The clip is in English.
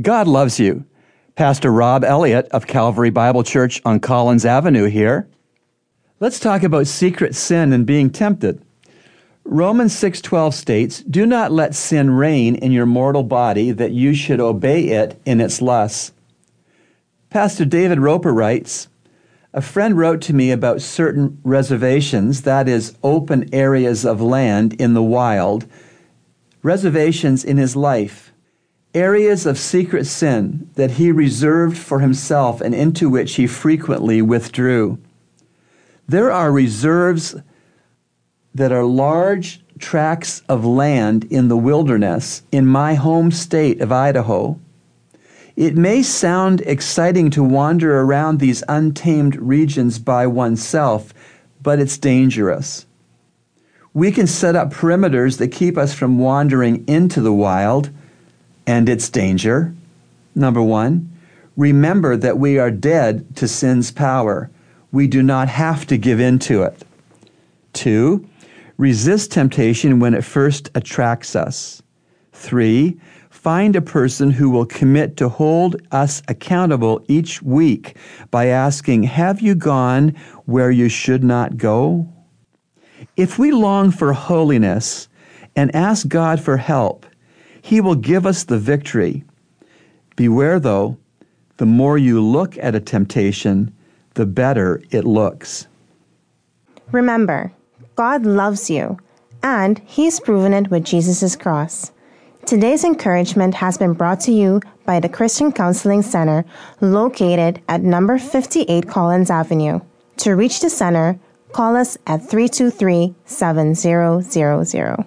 God loves you. Pastor Rob Elliott of Calvary Bible Church on Collins Avenue here. Let's talk about secret sin and being tempted. Romans 6:12 states, "Do not let sin reign in your mortal body that you should obey it in its lusts." Pastor David Roper writes, a friend wrote to me about certain reservations, that is, open areas of land in the wild, reservations in his life areas of secret sin that he reserved for himself and into which he frequently withdrew. There are reserves that are large tracts of land in the wilderness in my home state of Idaho. It may sound exciting to wander around these untamed regions by oneself, but it's dangerous. We can set up perimeters that keep us from wandering into the wild and its danger. Number one, remember that we are dead to sin's power. We do not have to give in to it. Two, resist temptation when it first attracts us. Three, find a person who will commit to hold us accountable each week by asking, Have you gone where you should not go? If we long for holiness and ask God for help, he will give us the victory. Beware, though, the more you look at a temptation, the better it looks. Remember, God loves you, and He's proven it with Jesus' cross. Today's encouragement has been brought to you by the Christian Counseling Center located at number 58 Collins Avenue. To reach the center, call us at 323 7000.